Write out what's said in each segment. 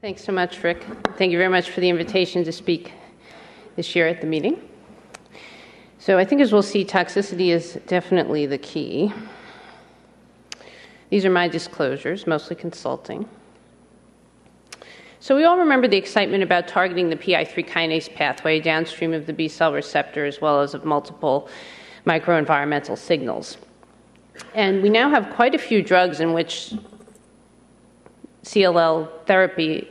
Thanks so much, Rick. Thank you very much for the invitation to speak this year at the meeting. So, I think as we'll see, toxicity is definitely the key. These are my disclosures, mostly consulting. So, we all remember the excitement about targeting the PI3 kinase pathway downstream of the B cell receptor as well as of multiple microenvironmental signals. And we now have quite a few drugs in which CLL therapy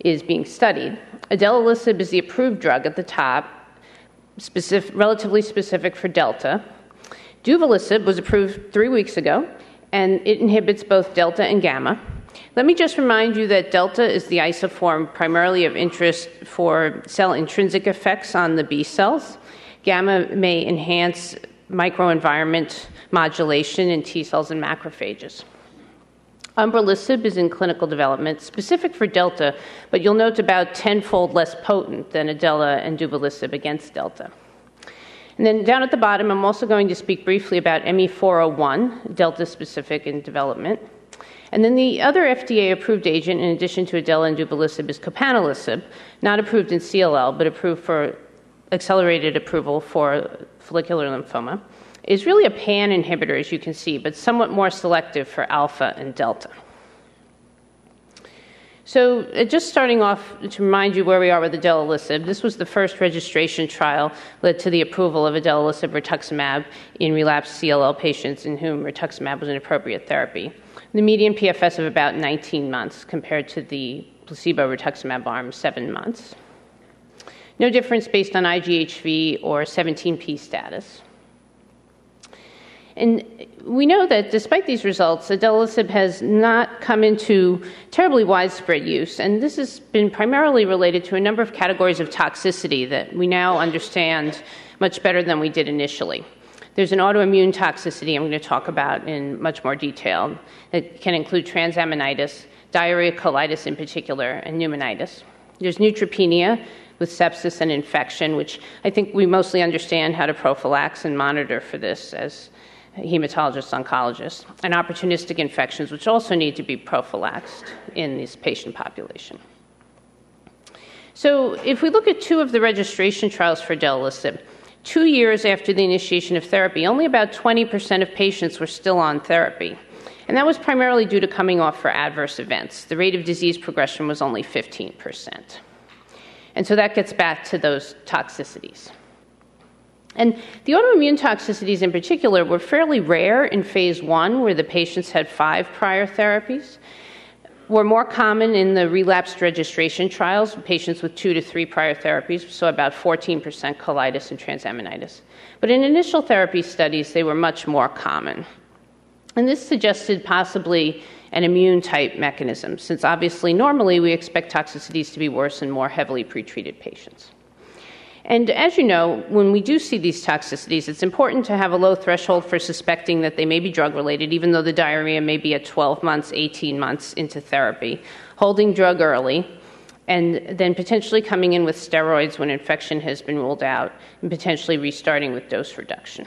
is being studied. Idelalisib is the approved drug at the top, specific, relatively specific for delta. Duvelisib was approved three weeks ago, and it inhibits both delta and gamma. Let me just remind you that delta is the isoform primarily of interest for cell intrinsic effects on the B cells. Gamma may enhance microenvironment modulation in T cells and macrophages. Umbralisib is in clinical development, specific for delta, but you'll note it's about tenfold less potent than Idela and Duvelisib against delta. And then down at the bottom, I'm also going to speak briefly about ME401, delta specific in development. And then the other FDA approved agent, in addition to Idela and Duvelisib, is copanlisib, not approved in CLL, but approved for accelerated approval for follicular lymphoma is really a pan inhibitor, as you can see, but somewhat more selective for alpha and delta. So, uh, just starting off to remind you where we are with idelalisib, this was the first registration trial led to the approval of idelalisib rituximab in relapsed CLL patients in whom rituximab was an appropriate therapy. The median PFS of about 19 months compared to the placebo rituximab arm, seven months. No difference based on IGHV or 17p status. And we know that despite these results, idelalisib has not come into terribly widespread use, and this has been primarily related to a number of categories of toxicity that we now understand much better than we did initially. There's an autoimmune toxicity I'm going to talk about in much more detail. that can include transaminitis, diarrhea colitis in particular, and pneumonitis. There's neutropenia with sepsis and infection, which I think we mostly understand how to prophylax and monitor for this as hematologists, oncologists, and opportunistic infections, which also need to be prophylaxed in this patient population. So, if we look at two of the registration trials for idelalisib, two years after the initiation of therapy, only about 20% of patients were still on therapy. And that was primarily due to coming off for adverse events. The rate of disease progression was only 15%. And so that gets back to those toxicities. And the autoimmune toxicities in particular were fairly rare in phase one, where the patients had five prior therapies, were more common in the relapsed registration trials, patients with two to three prior therapies, so about 14% colitis and transaminitis. But in initial therapy studies, they were much more common. And this suggested possibly an immune type mechanism, since obviously normally we expect toxicities to be worse in more heavily pretreated patients. And as you know, when we do see these toxicities, it's important to have a low threshold for suspecting that they may be drug related, even though the diarrhea may be at 12 months, 18 months into therapy. Holding drug early, and then potentially coming in with steroids when infection has been ruled out, and potentially restarting with dose reduction.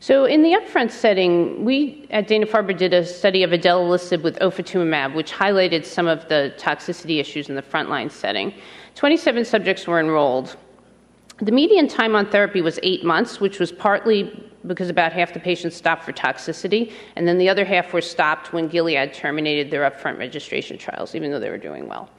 So, in the upfront setting, we at Dana Farber did a study of idelalisib with ofatumumab, which highlighted some of the toxicity issues in the frontline setting. 27 subjects were enrolled. The median time on therapy was eight months, which was partly because about half the patients stopped for toxicity, and then the other half were stopped when Gilead terminated their upfront registration trials, even though they were doing well.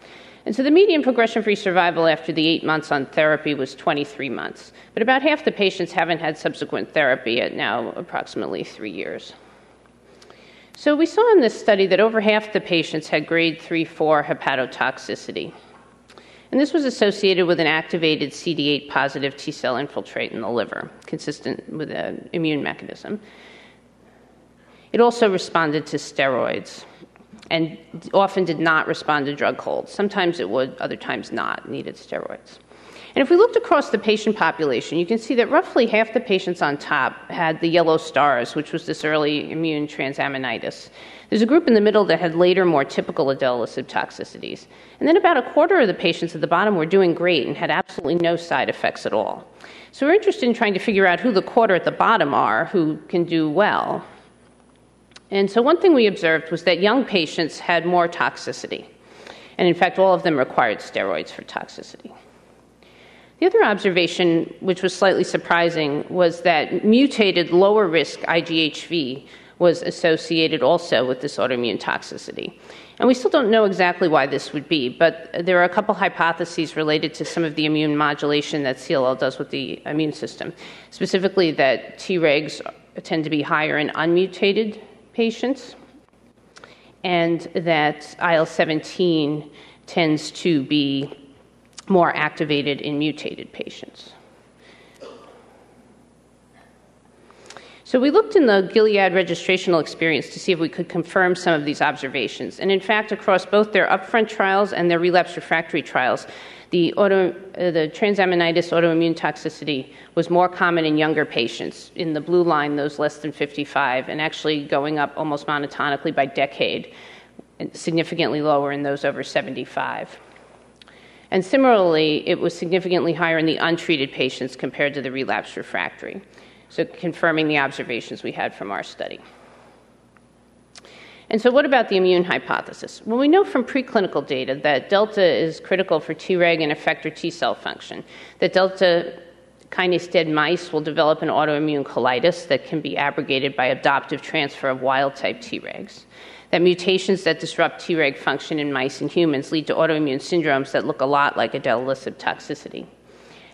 And so the median progression free survival after the eight months on therapy was 23 months. But about half the patients haven't had subsequent therapy at now approximately three years. So we saw in this study that over half the patients had grade 3 4 hepatotoxicity. And this was associated with an activated CD8 positive T cell infiltrate in the liver, consistent with an immune mechanism. It also responded to steroids and often did not respond to drug holds. Sometimes it would, other times not, needed steroids. And if we looked across the patient population, you can see that roughly half the patients on top had the yellow stars, which was this early immune transaminitis. There's a group in the middle that had later more typical idelalisib toxicities. And then about a quarter of the patients at the bottom were doing great and had absolutely no side effects at all. So we're interested in trying to figure out who the quarter at the bottom are who can do well. And so, one thing we observed was that young patients had more toxicity. And in fact, all of them required steroids for toxicity. The other observation, which was slightly surprising, was that mutated lower risk IGHV was associated also with this autoimmune toxicity. And we still don't know exactly why this would be, but there are a couple hypotheses related to some of the immune modulation that CLL does with the immune system. Specifically, that Tregs tend to be higher in unmutated patients, and that IL 17 tends to be more activated in mutated patients. So we looked in the Gilead registrational experience to see if we could confirm some of these observations. And in fact, across both their upfront trials and their relapse refractory trials, the, auto, uh, the transaminitis autoimmune toxicity was more common in younger patients. In the blue line, those less than 55, and actually going up almost monotonically by decade, significantly lower in those over 75. And similarly, it was significantly higher in the untreated patients compared to the relapse refractory. So, confirming the observations we had from our study. And so, what about the immune hypothesis? Well, we know from preclinical data that delta is critical for Treg and effector T cell function, that delta kinase dead mice will develop an autoimmune colitis that can be abrogated by adoptive transfer of wild type Tregs that mutations that disrupt Treg function in mice and humans lead to autoimmune syndromes that look a lot like idelalisib toxicity.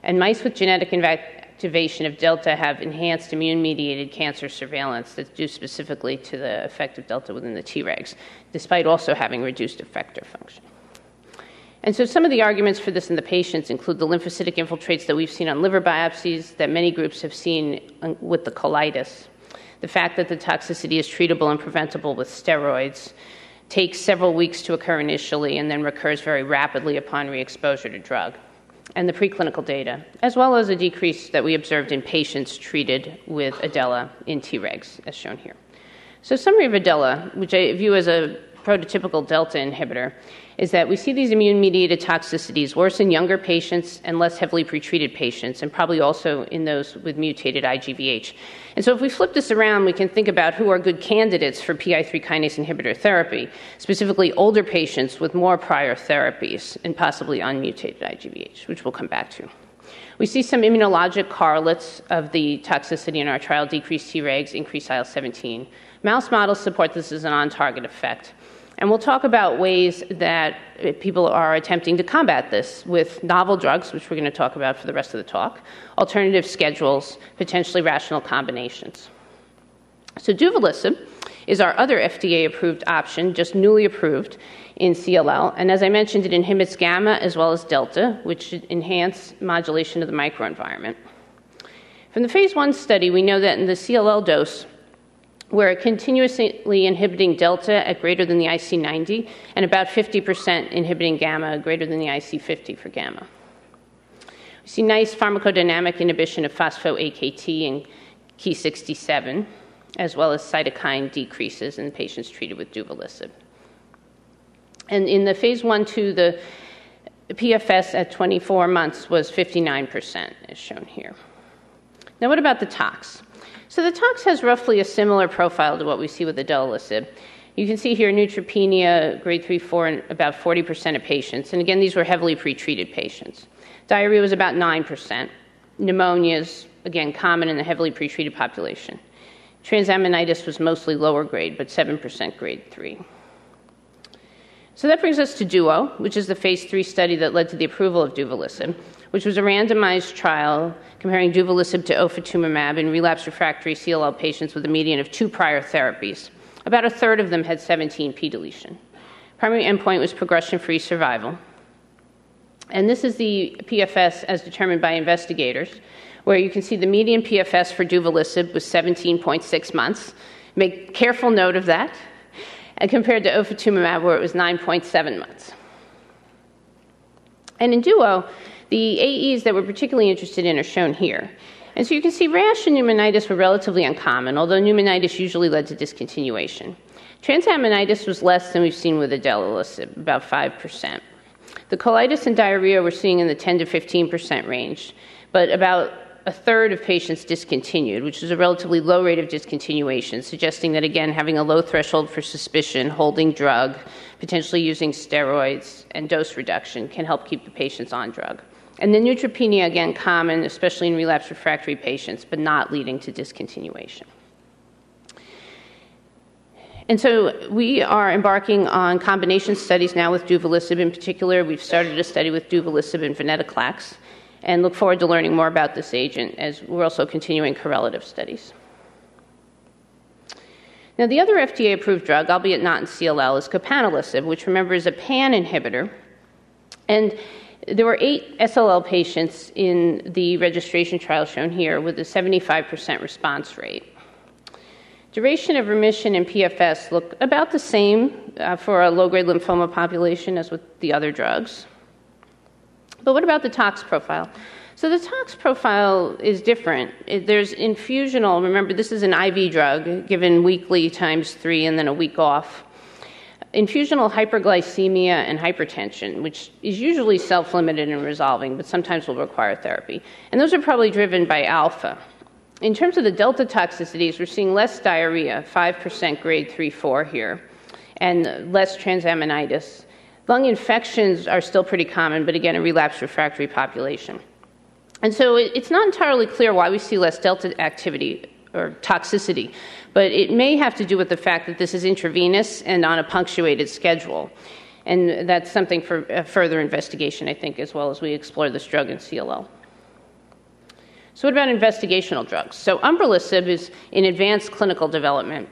And mice with genetic activation of delta have enhanced immune mediated cancer surveillance that's due specifically to the effect of delta within the Tregs, despite also having reduced effector function. And so, some of the arguments for this in the patients include the lymphocytic infiltrates that we've seen on liver biopsies, that many groups have seen uh, with the colitis, the fact that the toxicity is treatable and preventable with steroids takes several weeks to occur initially and then recurs very rapidly upon re-exposure to drug. And the preclinical data, as well as a decrease that we observed in patients treated with Idela in Tregs, as shown here. So, summary of Idela, which I view as a prototypical delta inhibitor, is that we see these immune mediated toxicities worse in younger patients and less heavily pretreated patients, and probably also in those with mutated IGVH. And so, if we flip this around, we can think about who are good candidates for PI3 kinase inhibitor therapy, specifically older patients with more prior therapies and possibly unmutated IGVH, which we'll come back to. We see some immunologic correlates of the toxicity in our trial decreased Tregs, increased IL 17. Mouse models support this as an on target effect. And we'll talk about ways that people are attempting to combat this with novel drugs, which we're going to talk about for the rest of the talk, alternative schedules, potentially rational combinations. So, duvelisib is our other FDA approved option, just newly approved in CLL. And as I mentioned, it inhibits gamma as well as delta, which enhance modulation of the microenvironment. From the phase one study, we know that in the CLL dose, we're continuously inhibiting delta at greater than the IC90 and about 50% inhibiting gamma greater than the IC50 for gamma. We see nice pharmacodynamic inhibition of phospho-AKT and Ki67, as well as cytokine decreases in patients treated with duvelisib. And in the phase 1 2, the PFS at 24 months was 59%, as shown here. Now, what about the tox? So the tox has roughly a similar profile to what we see with idelalisib. You can see here neutropenia, grade 3, 4, in about 40% of patients. And again, these were heavily pretreated patients. Diarrhea was about 9%. Pneumonias, again, common in the heavily pretreated population. Transaminitis was mostly lower grade, but 7% grade 3. So that brings us to DUO, which is the phase 3 study that led to the approval of duvelisib which was a randomized trial comparing duvelisib to ofatumumab in relapsed refractory CLL patients with a median of two prior therapies. About a third of them had 17p deletion. Primary endpoint was progression free survival. And this is the PFS as determined by investigators, where you can see the median PFS for duvelisib was 17.6 months. Make careful note of that. And compared to ofatumumab, where it was 9.7 months. And in DUO, the AEs that we're particularly interested in are shown here. And so you can see rash and pneumonitis were relatively uncommon, although pneumonitis usually led to discontinuation. Transaminitis was less than we've seen with idelalisib, about 5%. The colitis and diarrhea we're seeing in the 10 to 15% range, but about a third of patients discontinued, which is a relatively low rate of discontinuation, suggesting that, again, having a low threshold for suspicion, holding drug, potentially using steroids, and dose reduction can help keep the patients on drug. And the neutropenia, again, common, especially in relapse refractory patients, but not leading to discontinuation. And so we are embarking on combination studies now with duvelisib in particular. We've started a study with duvelisib and venetoclax and look forward to learning more about this agent as we're also continuing correlative studies. Now, the other FDA approved drug, albeit not in CLL, is copanlisib, which remember is a PAN inhibitor. And there were eight SLL patients in the registration trial shown here with a 75% response rate. Duration of remission and PFS look about the same uh, for a low grade lymphoma population as with the other drugs. But what about the tox profile? So the tox profile is different. There's infusional, remember, this is an IV drug given weekly times three and then a week off. Infusional hyperglycemia and hypertension, which is usually self limited and resolving, but sometimes will require therapy. And those are probably driven by alpha. In terms of the delta toxicities, we're seeing less diarrhea, 5% grade 3 4 here, and less transaminitis. Lung infections are still pretty common, but again, a relapse refractory population. And so it's not entirely clear why we see less delta activity or toxicity, but it may have to do with the fact that this is intravenous and on a punctuated schedule. And that's something for uh, further investigation, I think, as well as we explore this drug in CLL. So, what about investigational drugs? So, umbralisib is in advanced clinical development,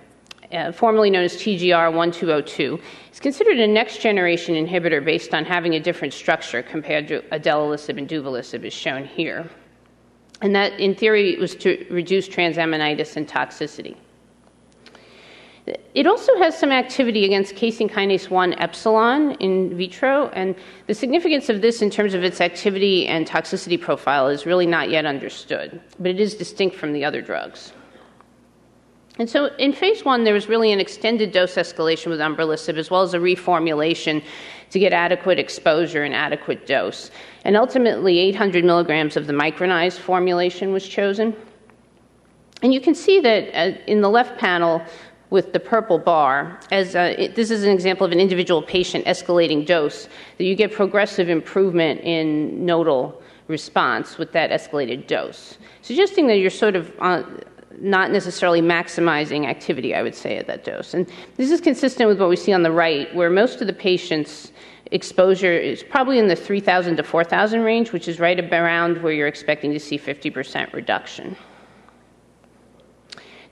uh, formerly known as TGR 1202. It's considered a next generation inhibitor based on having a different structure compared to idelalisib and duvelisib, as shown here. And that, in theory, was to reduce transaminitis and toxicity. It also has some activity against casein kinase 1 epsilon in vitro, and the significance of this in terms of its activity and toxicity profile is really not yet understood, but it is distinct from the other drugs. And so in phase one, there was really an extended dose escalation with umbralisib as well as a reformulation to get adequate exposure and adequate dose. And ultimately, 800 milligrams of the micronized formulation was chosen. And you can see that uh, in the left panel, with the purple bar, as uh, it, this is an example of an individual patient escalating dose, that you get progressive improvement in nodal response with that escalated dose, suggesting that you're sort of uh, not necessarily maximizing activity, I would say, at that dose. And this is consistent with what we see on the right, where most of the patients' exposure is probably in the 3,000 to 4,000 range, which is right around where you're expecting to see 50% reduction.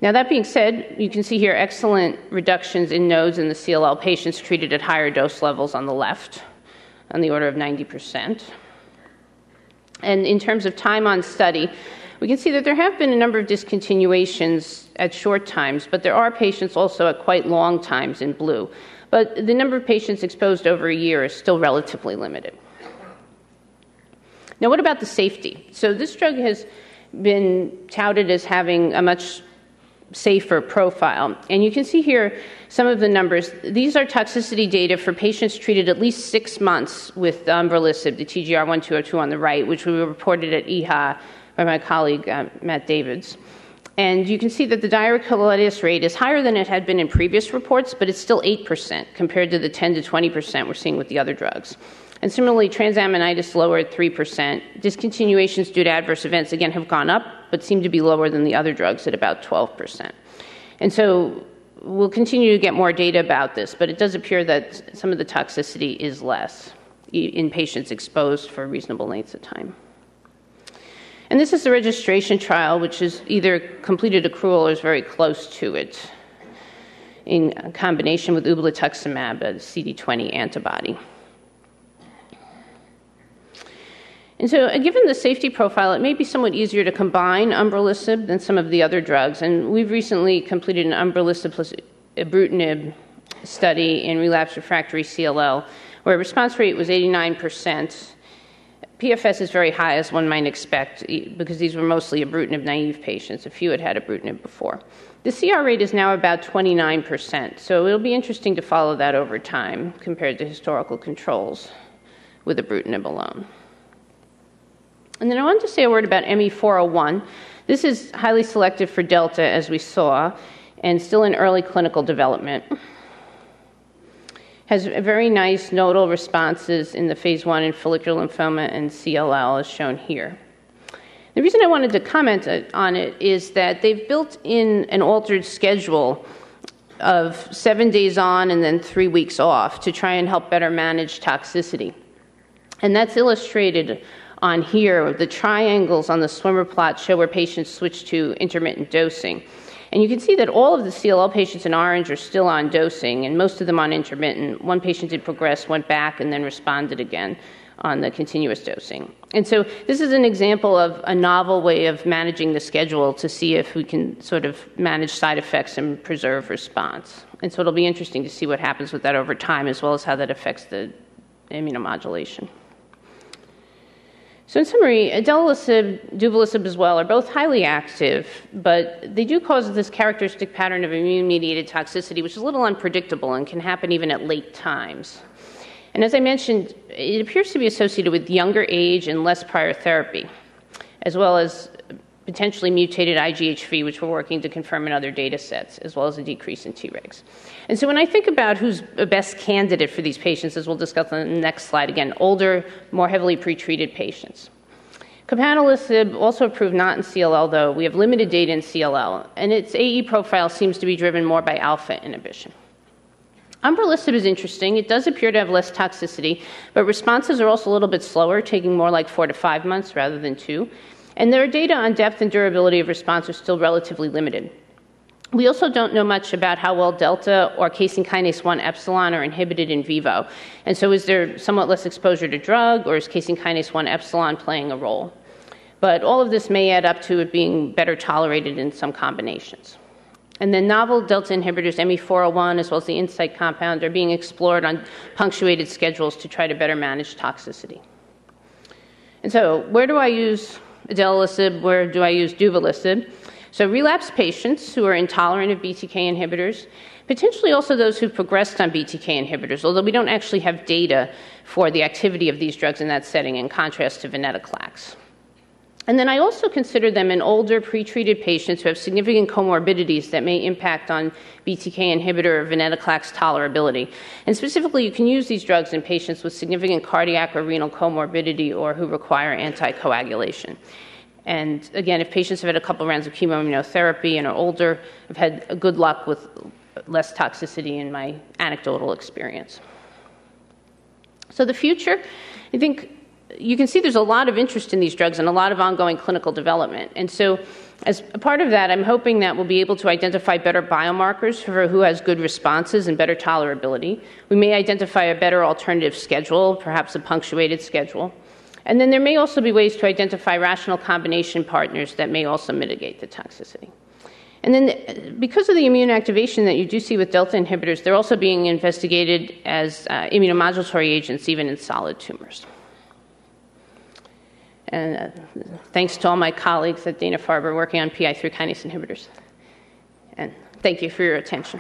Now, that being said, you can see here excellent reductions in nodes in the CLL patients treated at higher dose levels on the left, on the order of 90%. And in terms of time on study, we can see that there have been a number of discontinuations at short times, but there are patients also at quite long times in blue. But the number of patients exposed over a year is still relatively limited. Now, what about the safety? So, this drug has been touted as having a much safer profile. And you can see here some of the numbers. These are toxicity data for patients treated at least six months with umbralisib, the TGR 1202 on the right, which we reported at EHA by my colleague uh, Matt Davids. And you can see that the diverticulitis rate is higher than it had been in previous reports, but it's still 8% compared to the 10 to 20% we're seeing with the other drugs. And similarly, transaminitis lower at 3%. Discontinuations due to adverse events, again, have gone up, but seem to be lower than the other drugs at about 12%. And so we'll continue to get more data about this, but it does appear that some of the toxicity is less in patients exposed for reasonable lengths of time. And this is the registration trial, which is either completed accrual or is very close to it in combination with ublituximab, a CD20 antibody. And so, uh, given the safety profile, it may be somewhat easier to combine umbralisib than some of the other drugs. And we've recently completed an umbralisib plus ibrutinib study in relapsed refractory CLL, where response rate was 89%. PFS is very high, as one might expect, because these were mostly ibrutinib naive patients. A few had had ibrutinib before. The CR rate is now about 29%, so it'll be interesting to follow that over time compared to historical controls with ibrutinib alone. And then I wanted to say a word about ME401. This is highly selective for delta, as we saw, and still in early clinical development. Has very nice nodal responses in the phase one in follicular lymphoma and CLL, as shown here. The reason I wanted to comment on it is that they've built in an altered schedule of seven days on and then three weeks off to try and help better manage toxicity. And that's illustrated on here. The triangles on the swimmer plot show where patients switch to intermittent dosing. And you can see that all of the CLL patients in orange are still on dosing, and most of them on intermittent. One patient did progress, went back, and then responded again on the continuous dosing. And so this is an example of a novel way of managing the schedule to see if we can sort of manage side effects and preserve response. And so it'll be interesting to see what happens with that over time, as well as how that affects the immunomodulation. So, in summary, idelalisib, duvelisib as well are both highly active, but they do cause this characteristic pattern of immune mediated toxicity, which is a little unpredictable and can happen even at late times. And as I mentioned, it appears to be associated with younger age and less prior therapy, as well as potentially mutated IGHV, which we're working to confirm in other data sets, as well as a decrease in Tregs. And so when I think about who's the best candidate for these patients, as we'll discuss on the next slide, again, older, more heavily pretreated patients. Copanlisib, also approved not in CLL, though, we have limited data in CLL, and its AE profile seems to be driven more by alpha inhibition. Umbralisib is interesting. It does appear to have less toxicity, but responses are also a little bit slower, taking more like four to five months rather than two. And their data on depth and durability of response are still relatively limited. We also don't know much about how well delta or casein kinase 1 epsilon are inhibited in vivo. And so, is there somewhat less exposure to drug, or is casein kinase 1 epsilon playing a role? But all of this may add up to it being better tolerated in some combinations. And then novel delta inhibitors, ME401, as well as the Incyte compound, are being explored on punctuated schedules to try to better manage toxicity. And so, where do I use idelalisib? Where do I use duvelisib? So, relapsed patients who are intolerant of BTK inhibitors, potentially also those who've progressed on BTK inhibitors, although we don't actually have data for the activity of these drugs in that setting, in contrast to venetoclax. And then I also consider them in older pretreated patients who have significant comorbidities that may impact on BTK inhibitor or venetoclax tolerability. And specifically, you can use these drugs in patients with significant cardiac or renal comorbidity or who require anticoagulation. And again, if patients have had a couple rounds of chemoimmunotherapy and are older, I've had good luck with less toxicity in my anecdotal experience. So, the future, I think you can see there's a lot of interest in these drugs and a lot of ongoing clinical development. And so, as a part of that, I'm hoping that we'll be able to identify better biomarkers for who has good responses and better tolerability. We may identify a better alternative schedule, perhaps a punctuated schedule. And then there may also be ways to identify rational combination partners that may also mitigate the toxicity. And then, because of the immune activation that you do see with delta inhibitors, they're also being investigated as uh, immunomodulatory agents even in solid tumors. And uh, thanks to all my colleagues at Dana Farber working on PI3 kinase inhibitors. And thank you for your attention.